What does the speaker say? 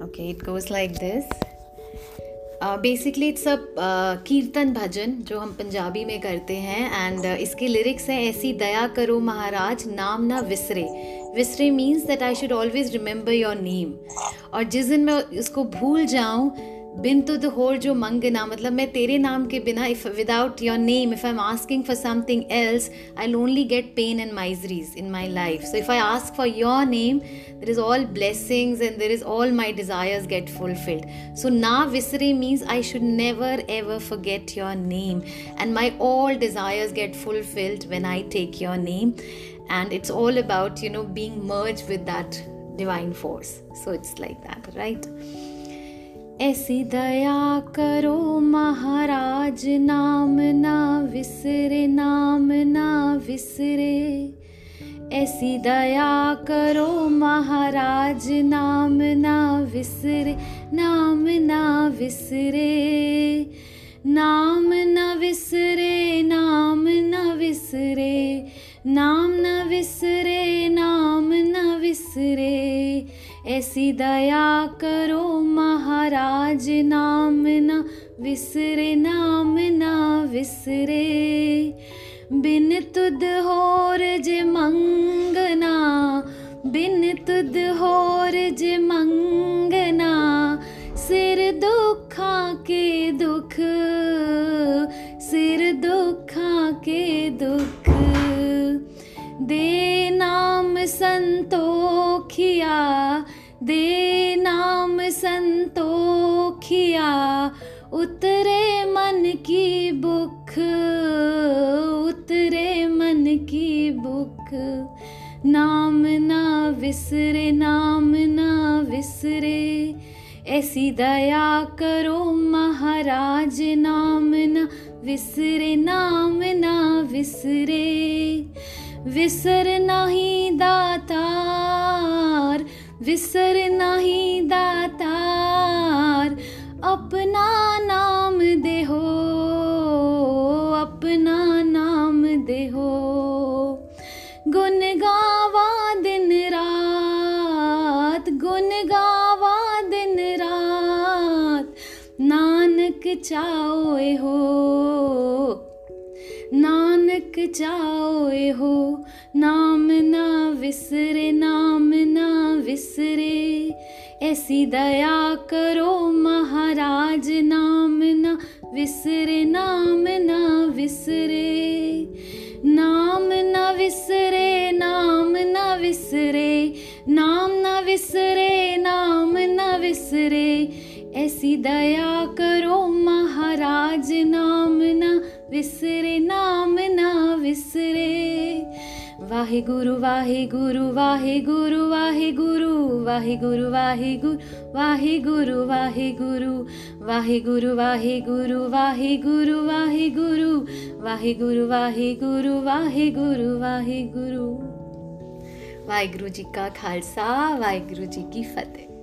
it goes like this. Basically it's a kirtan bhajan जो हम पंजाबी में करते हैं एंड uh, इसके लिरिक्स हैं ऐसी दया करो महाराज नाम ना विसरे विसरे means that I should always remember your name और जिस दिन मैं इसको भूल जाऊँ बिन तो द होर जो मंगना मतलब मैं तेरे नाम के बिना if without your name if I am asking for something else I only get pain and miseries in my life so if I ask for your name there is all blessings and there is all my desires get fulfilled so ना विसरे means I should never ever forget your name and my all desires get fulfilled when I take your name and it's all about you know being merged with that divine force so it's like that right ऐसी दया करो महाराज, नाम ना विसरे, नाम ना विसरे। ऐसी दया करो महाराज, नाम ना विसरे, नाम ना विसरे। नाम न विसरे, नाम न विसरे, नाम न विसरे, नाम न विसरे। ऐसी दया करो महाराज नाम न विसरे, नाम न विसरे। बिन तुद होर जे मंगना, बिन तुद होर जे मंगना। सिर दुखा के दुख, सिर दुखा के दुख। दे नाम संतोखिया, दे संतोखिया उतरे मन की बुख, उतरे मन की बुख। नाम ना विसरे, नाम ना विसरे, ऐसी दया करो महाराज, नाम ना विसरे, नाम ना विसरे। विसर नहीं दातार, विसर नहीं दातार हो। गुन गावा दिन रात गुन गावा दिन रात, नानक चाओए हो। नानक चाओए हो, नाम ना विसरे, नाम ना विसरे। ऐसी दया करो महाराज, नाम ना विसरे, नाम ना विसरे। नाम न विसरे, नाम न विसरे, नाम न विसरे, नाम न विसरे। ऐसी दया करो महाराज, नाम न विसरे, नाम न विसरे। वाहे गुरु वाहे गुरु वाहे गुरु वाहे गुरु वाहे गुरु वाहिगुरु वाहिगुरु वाहिगुरु वाहिगुरु वाहिगुरु वाहिगुरु वाहिगुरु वाहिगुरु वाहे गुरु वाहे गुरु वाहे गुरु वाहे गुरु वाहे गुरु वाहे गुरु वाहे गुरु वाहिगुरु जी का खालसा, वाहिगुरु जी की फतेह।